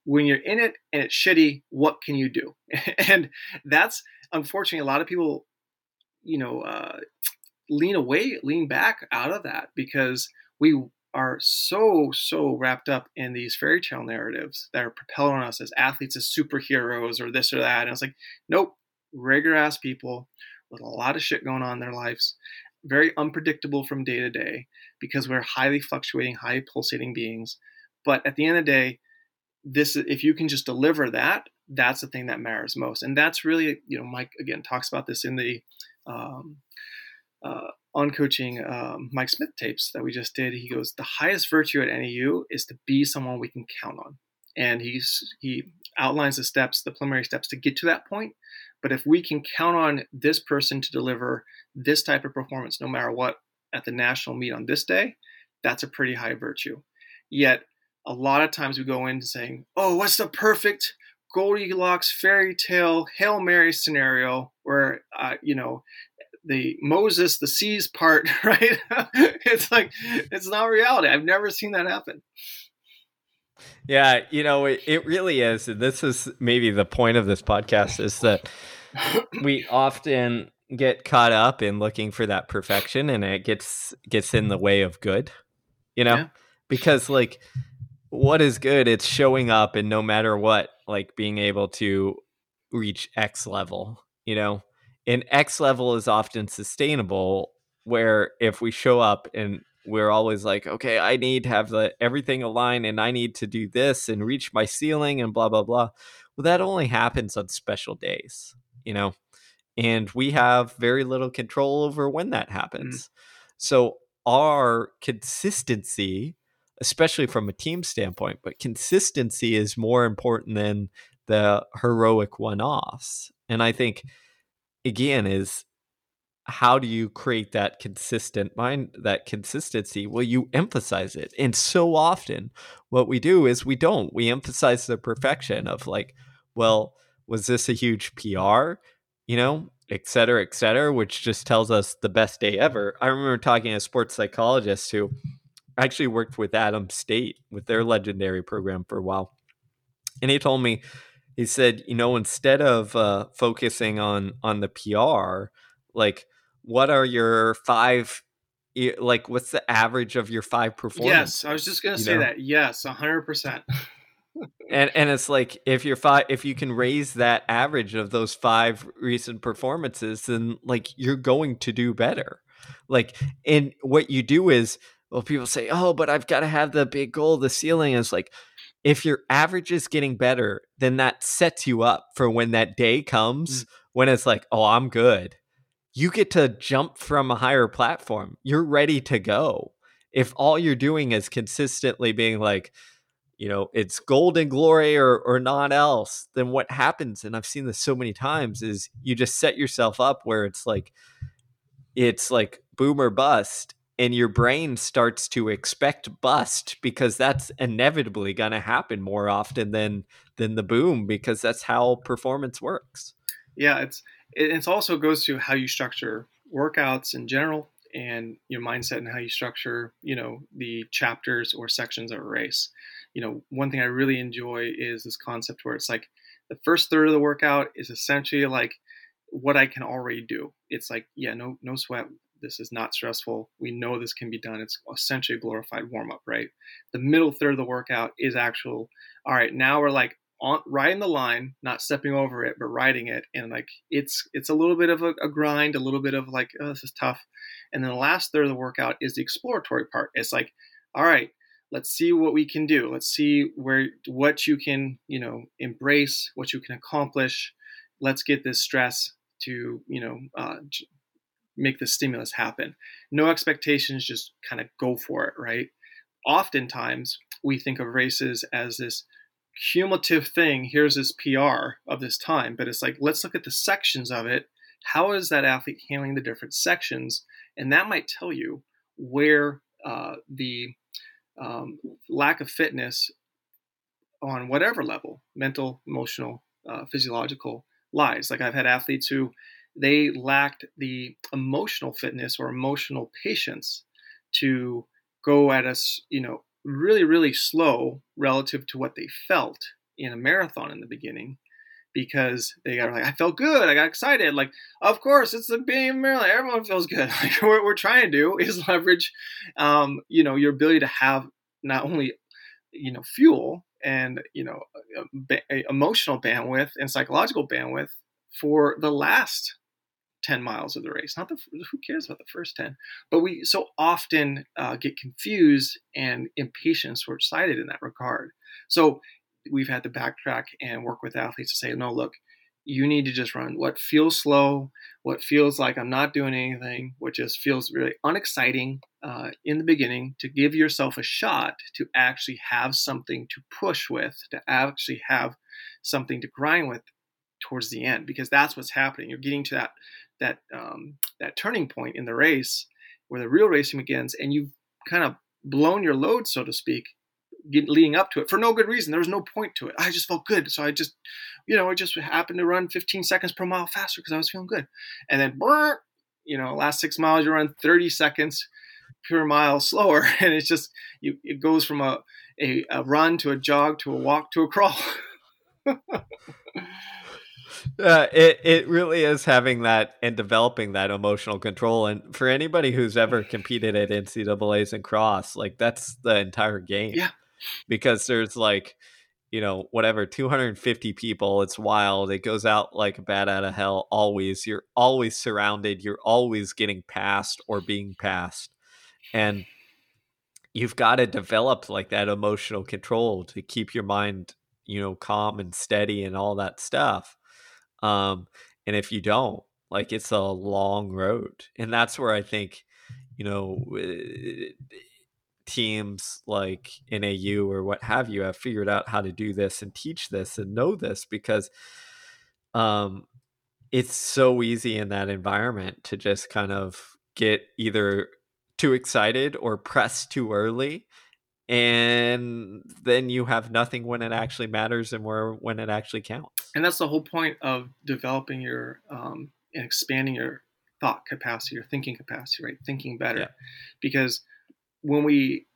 when you're in it and it's shitty what can you do? And that's unfortunately, a lot of people, you know, uh, lean away, lean back out of that because we are so so wrapped up in these fairy tale narratives that are propelling us as athletes as superheroes or this or that. And it's like nope regular ass people with a lot of shit going on in their lives very unpredictable from day to day because we're highly fluctuating high pulsating beings. But at the end of the day this if you can just deliver that that's the thing that matters most. And that's really you know mike again talks about this in the um, uh, on coaching um, mike smith tapes that we just did. He goes the highest virtue at NAU is to be someone we can count on. And he's he outlines the steps the preliminary steps to get to that point. But if we can count on this person to deliver this type of performance no matter what at the national meet on this day that's a pretty high virtue. Yet a lot of times we go in saying, "Oh, what's the perfect Goldilocks fairy tale Hail Mary scenario where uh, you know the Moses the seas part, right? it's like it's not reality. I've never seen that happen. Yeah, you know, it, it really is. This is maybe the point of this podcast is that we often get caught up in looking for that perfection and it gets gets in the way of good. You know? Yeah. Because like what is good it's showing up and no matter what like being able to reach x level you know and x level is often sustainable where if we show up and we're always like okay i need to have the everything aligned and i need to do this and reach my ceiling and blah blah blah well that only happens on special days you know and we have very little control over when that mm. happens mm. so our consistency especially from a team standpoint. But consistency is more important than the heroic one offs. And I think, again, is how do you create that consistent mind, that consistency? Well, you emphasize it. And so often, what we do is we don't. We emphasize the perfection of like, well, was this a huge PR? You know, et cetera, et cetera, which just tells us the best day ever. I remember talking to a sports psychologist who actually worked with Adams State with their legendary program for a while. And he told me, he said, you know, instead of uh, focusing on on the PR, like what are your five like what's the average of your five performances? Yes, I was just gonna say know? that. Yes, hundred percent. and and it's like if you're five if you can raise that average of those five recent performances, then like you're going to do better. Like and what you do is well, people say, Oh, but I've got to have the big goal, the ceiling. is like if your average is getting better, then that sets you up for when that day comes mm. when it's like, oh, I'm good you get to jump from a higher platform. You're ready to go. If all you're doing is consistently being like, you know, it's golden glory or or not else, then what happens, and I've seen this so many times, is you just set yourself up where it's like it's like boom or bust, and your brain starts to expect bust because that's inevitably gonna happen more often than than the boom because that's how performance works. Yeah, it's it also goes to how you structure workouts in general and your mindset and how you structure you know the chapters or sections of a race you know one thing i really enjoy is this concept where it's like the first third of the workout is essentially like what i can already do it's like yeah no no sweat this is not stressful we know this can be done it's essentially a glorified warm up right the middle third of the workout is actual all right now we're like on riding the line, not stepping over it, but riding it, and like it's it's a little bit of a, a grind, a little bit of like oh this is tough, and then the last third of the workout is the exploratory part. It's like all right, let's see what we can do. Let's see where what you can you know embrace, what you can accomplish. Let's get this stress to you know uh, make the stimulus happen. No expectations, just kind of go for it, right? Oftentimes we think of races as this cumulative thing here's this pr of this time but it's like let's look at the sections of it how is that athlete handling the different sections and that might tell you where uh, the um, lack of fitness on whatever level mental emotional uh, physiological lies like i've had athletes who they lacked the emotional fitness or emotional patience to go at us you know really, really slow relative to what they felt in a marathon in the beginning because they got like, I felt good. I got excited. Like, of course, it's the beginning Maryland. Everyone feels good. Like, what we're trying to do is leverage, um, you know, your ability to have not only, you know, fuel and, you know, emotional bandwidth and psychological bandwidth for the last 10 miles of the race. Not the who cares about the first 10, but we so often uh, get confused and impatient, short sighted in that regard. So we've had to backtrack and work with athletes to say, no, look, you need to just run what feels slow, what feels like I'm not doing anything, what just feels really unexciting uh, in the beginning to give yourself a shot to actually have something to push with, to actually have something to grind with towards the end because that's what's happening. You're getting to that that um, that turning point in the race where the real racing begins, and you've kind of blown your load, so to speak, leading up to it for no good reason. There was no point to it. I just felt good, so I just, you know, I just happened to run 15 seconds per mile faster because I was feeling good, and then, you know, last six miles you run 30 seconds per mile slower, and it's just you, it goes from a, a, a run to a jog to a walk to a crawl. uh, it it really is having that and developing that emotional control. And for anybody who's ever competed at NCAA's and cross, like that's the entire game. Yeah. Because there's like, you know, whatever, 250 people. It's wild. It goes out like a bat out of hell always. You're always surrounded. You're always getting passed or being passed. And you've got to develop like that emotional control to keep your mind, you know, calm and steady and all that stuff. Um, and if you don't, like it's a long road. And that's where I think, you know, teams like NAU or what have you have figured out how to do this and teach this and know this because um, it's so easy in that environment to just kind of get either too excited or press too early and then you have nothing when it actually matters and where when it actually counts. And that's the whole point of developing your um, and expanding your thought capacity, your thinking capacity, right? Thinking better, yeah. because when we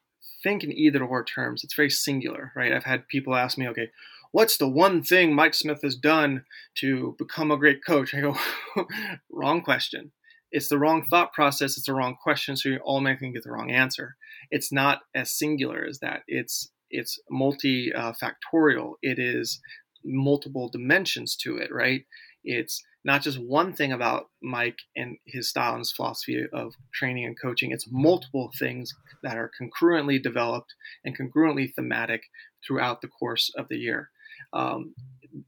think in either or terms, it's very singular, right? I've had people ask me, okay, what's the one thing Mike Smith has done to become a great coach? I go, wrong question. It's the wrong thought process. It's the wrong question. So you all automatically get the wrong answer. It's not as singular as that. It's it's multi-factorial. It is multiple dimensions to it, right? It's not just one thing about Mike and his style and his philosophy of training and coaching. It's multiple things that are concurrently developed and congruently thematic throughout the course of the year. Um,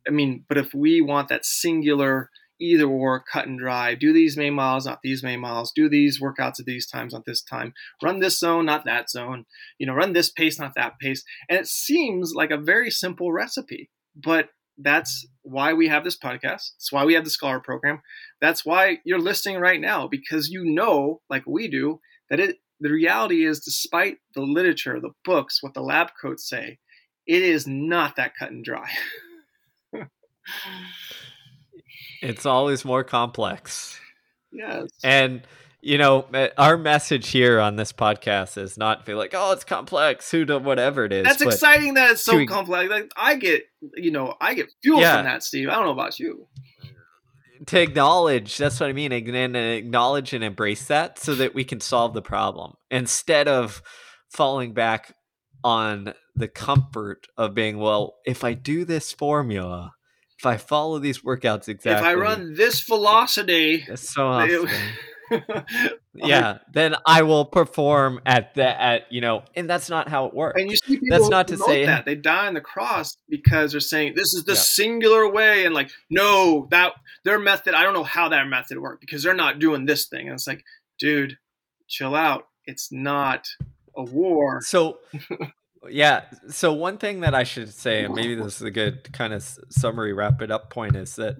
I mean, but if we want that singular either or cut and dry, do these main miles, not these main miles, do these workouts at these times, not this time, run this zone, not that zone, you know, run this pace, not that pace. And it seems like a very simple recipe, but that's why we have this podcast. That's why we have the scholar program. That's why you're listening right now because you know, like we do, that it the reality is despite the literature, the books, what the lab coats say, it is not that cut and dry. it's always more complex. Yes. And you know, our message here on this podcast is not feel like, oh, it's complex, who do whatever it is. That's exciting that it's so complex. Like I get, you know, I get fuel yeah. from that, Steve. I don't know about you. To acknowledge, that's what I mean, and acknowledge and embrace that so that we can solve the problem instead of falling back on the comfort of being, well, if I do this formula, if I follow these workouts exactly, if I run this velocity, so often, yeah, then I will perform at the at you know, and that's not how it works. And you see people that's not to say that they die on the cross because they're saying this is the yeah. singular way, and like no, that their method. I don't know how that method worked because they're not doing this thing. And it's like, dude, chill out. It's not a war. So. Yeah. So one thing that I should say, and maybe this is a good kind of summary wrap it up point, is that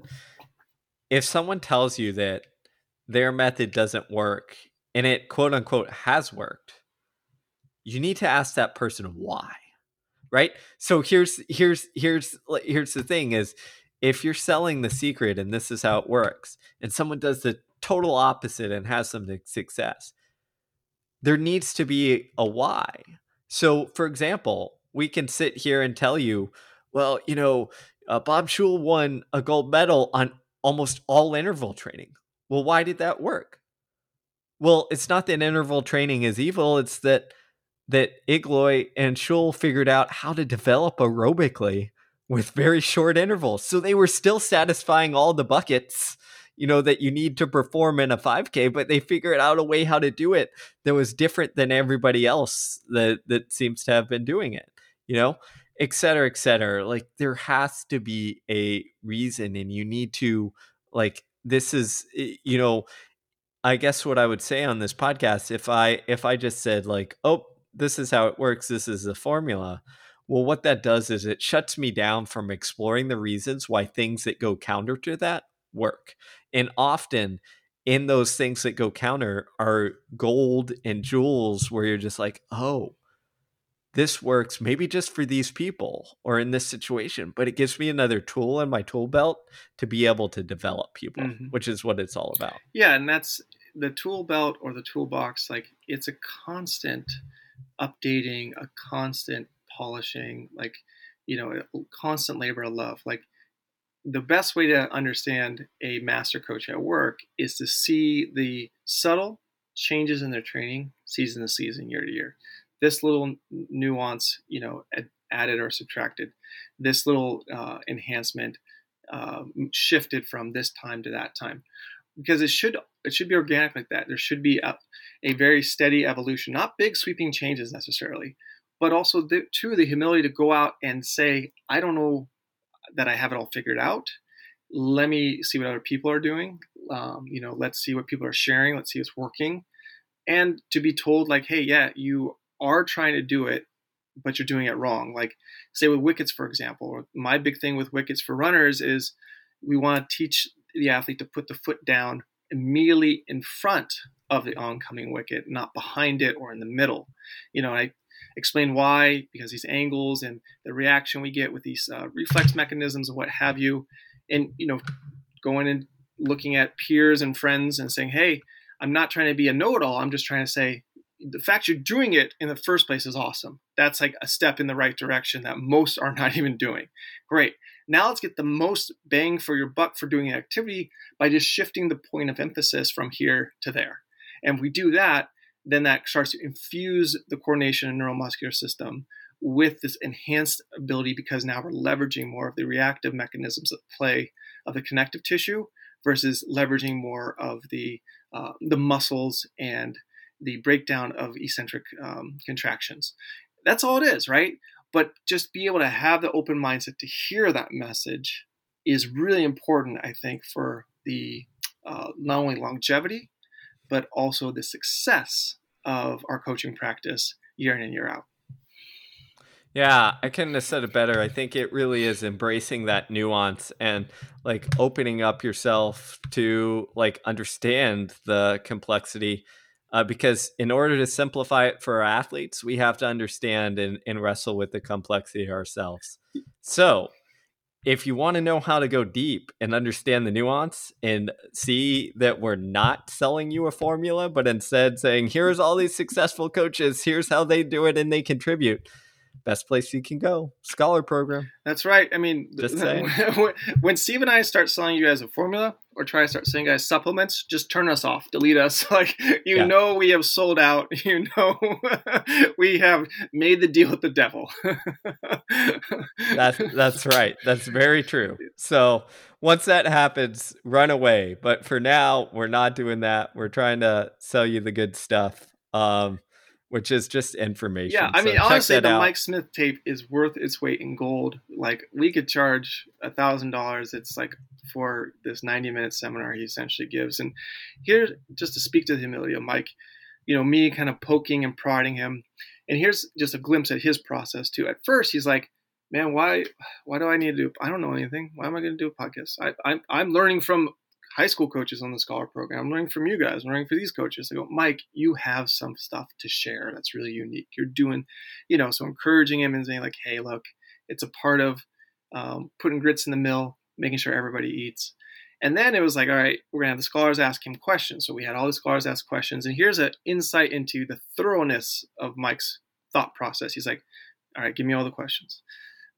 if someone tells you that their method doesn't work and it quote unquote has worked, you need to ask that person why. Right? So here's here's here's here's the thing is if you're selling the secret and this is how it works and someone does the total opposite and has some success, there needs to be a why. So for example, we can sit here and tell you, well, you know, uh, Bob Schul won a gold medal on almost all interval training. Well, why did that work? Well, it's not that interval training is evil. It's that that Igloi and Schul figured out how to develop aerobically with very short intervals. So they were still satisfying all the buckets, you know, that you need to perform in a 5K, but they figured out a way how to do it that was different than everybody else that that seems to have been doing it, you know, et cetera, et cetera. Like there has to be a reason and you need to like this is you know i guess what i would say on this podcast if i if i just said like oh this is how it works this is the formula well what that does is it shuts me down from exploring the reasons why things that go counter to that work and often in those things that go counter are gold and jewels where you're just like oh this works maybe just for these people or in this situation, but it gives me another tool in my tool belt to be able to develop people, mm-hmm. which is what it's all about. Yeah, and that's the tool belt or the toolbox. Like it's a constant updating, a constant polishing, like you know, a constant labor of love. Like the best way to understand a master coach at work is to see the subtle changes in their training season to season, year to year this little nuance, you know, added or subtracted, this little uh, enhancement uh, shifted from this time to that time, because it should it should be organic like that. There should be a, a very steady evolution, not big sweeping changes necessarily, but also the, too the humility to go out and say, I don't know that I have it all figured out. Let me see what other people are doing. Um, you know, let's see what people are sharing. Let's see what's working, and to be told like, hey, yeah, you are trying to do it, but you're doing it wrong. Like, say with wickets, for example, my big thing with wickets for runners is we want to teach the athlete to put the foot down immediately in front of the oncoming wicket, not behind it or in the middle. You know, I explain why because these angles and the reaction we get with these uh, reflex mechanisms and what have you, and you know, going and looking at peers and friends and saying, "Hey, I'm not trying to be a know-it-all. I'm just trying to say the fact you're doing it in the first place is awesome. That's like a step in the right direction that most are not even doing. Great. Now let's get the most bang for your buck for doing an activity by just shifting the point of emphasis from here to there. And if we do that, then that starts to infuse the coordination and neuromuscular system with this enhanced ability because now we're leveraging more of the reactive mechanisms at play of the connective tissue versus leveraging more of the uh, the muscles and the breakdown of eccentric um, contractions. That's all it is, right? But just be able to have the open mindset to hear that message is really important, I think, for the uh, not only longevity, but also the success of our coaching practice year in and year out. Yeah, I couldn't have said it better. I think it really is embracing that nuance and like opening up yourself to like understand the complexity. Uh, because in order to simplify it for our athletes, we have to understand and, and wrestle with the complexity ourselves. So, if you want to know how to go deep and understand the nuance and see that we're not selling you a formula, but instead saying, here's all these successful coaches, here's how they do it and they contribute best place you can go. Scholar program. That's right. I mean, just saying. when Steve and I start selling you guys a formula or try to start selling guys supplements, just turn us off, delete us. Like you yeah. know, we have sold out. You know, we have made the deal with the devil. that's that's right. That's very true. So once that happens, run away. But for now, we're not doing that. We're trying to sell you the good stuff. Um, which is just information. Yeah, I mean, honestly, the out. Mike Smith tape is worth its weight in gold. Like, we could charge a thousand dollars. It's like for this ninety-minute seminar he essentially gives. And here, just to speak to the humility of Mike, you know, me kind of poking and prodding him. And here's just a glimpse at his process too. At first, he's like, "Man, why, why do I need to do? I don't know anything. Why am I going to do a podcast? I, I'm, I'm learning from high school coaches on the scholar program. I'm learning from you guys. I'm learning from these coaches. I go, Mike, you have some stuff to share that's really unique. You're doing, you know, so encouraging him and saying like, hey, look, it's a part of um, putting grits in the mill, making sure everybody eats. And then it was like, all right, we're gonna have the scholars ask him questions. So we had all the scholars ask questions, and here's an insight into the thoroughness of Mike's thought process. He's like, all right, give me all the questions.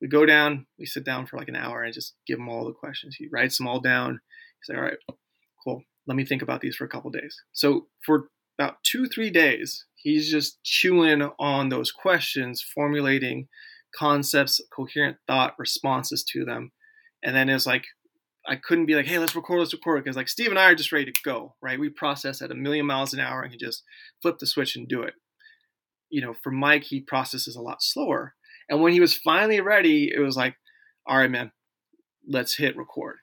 We go down, we sit down for like an hour and just give him all the questions. He writes them all down He's like, all right, cool. Let me think about these for a couple days. So for about two, three days, he's just chewing on those questions, formulating concepts, coherent thought, responses to them. And then it's like, I couldn't be like, hey, let's record, let's record, because like Steve and I are just ready to go, right? We process at a million miles an hour and can just flip the switch and do it. You know, for Mike, he processes a lot slower. And when he was finally ready, it was like, all right, man, let's hit record.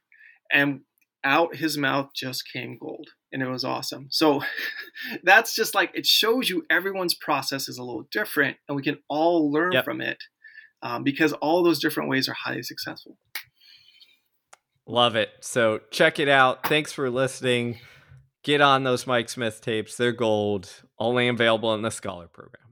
And out his mouth just came gold and it was awesome. So that's just like it shows you everyone's process is a little different and we can all learn yep. from it um, because all those different ways are highly successful. Love it. So check it out. Thanks for listening. Get on those mike smith tapes. They're gold. Only available in the scholar program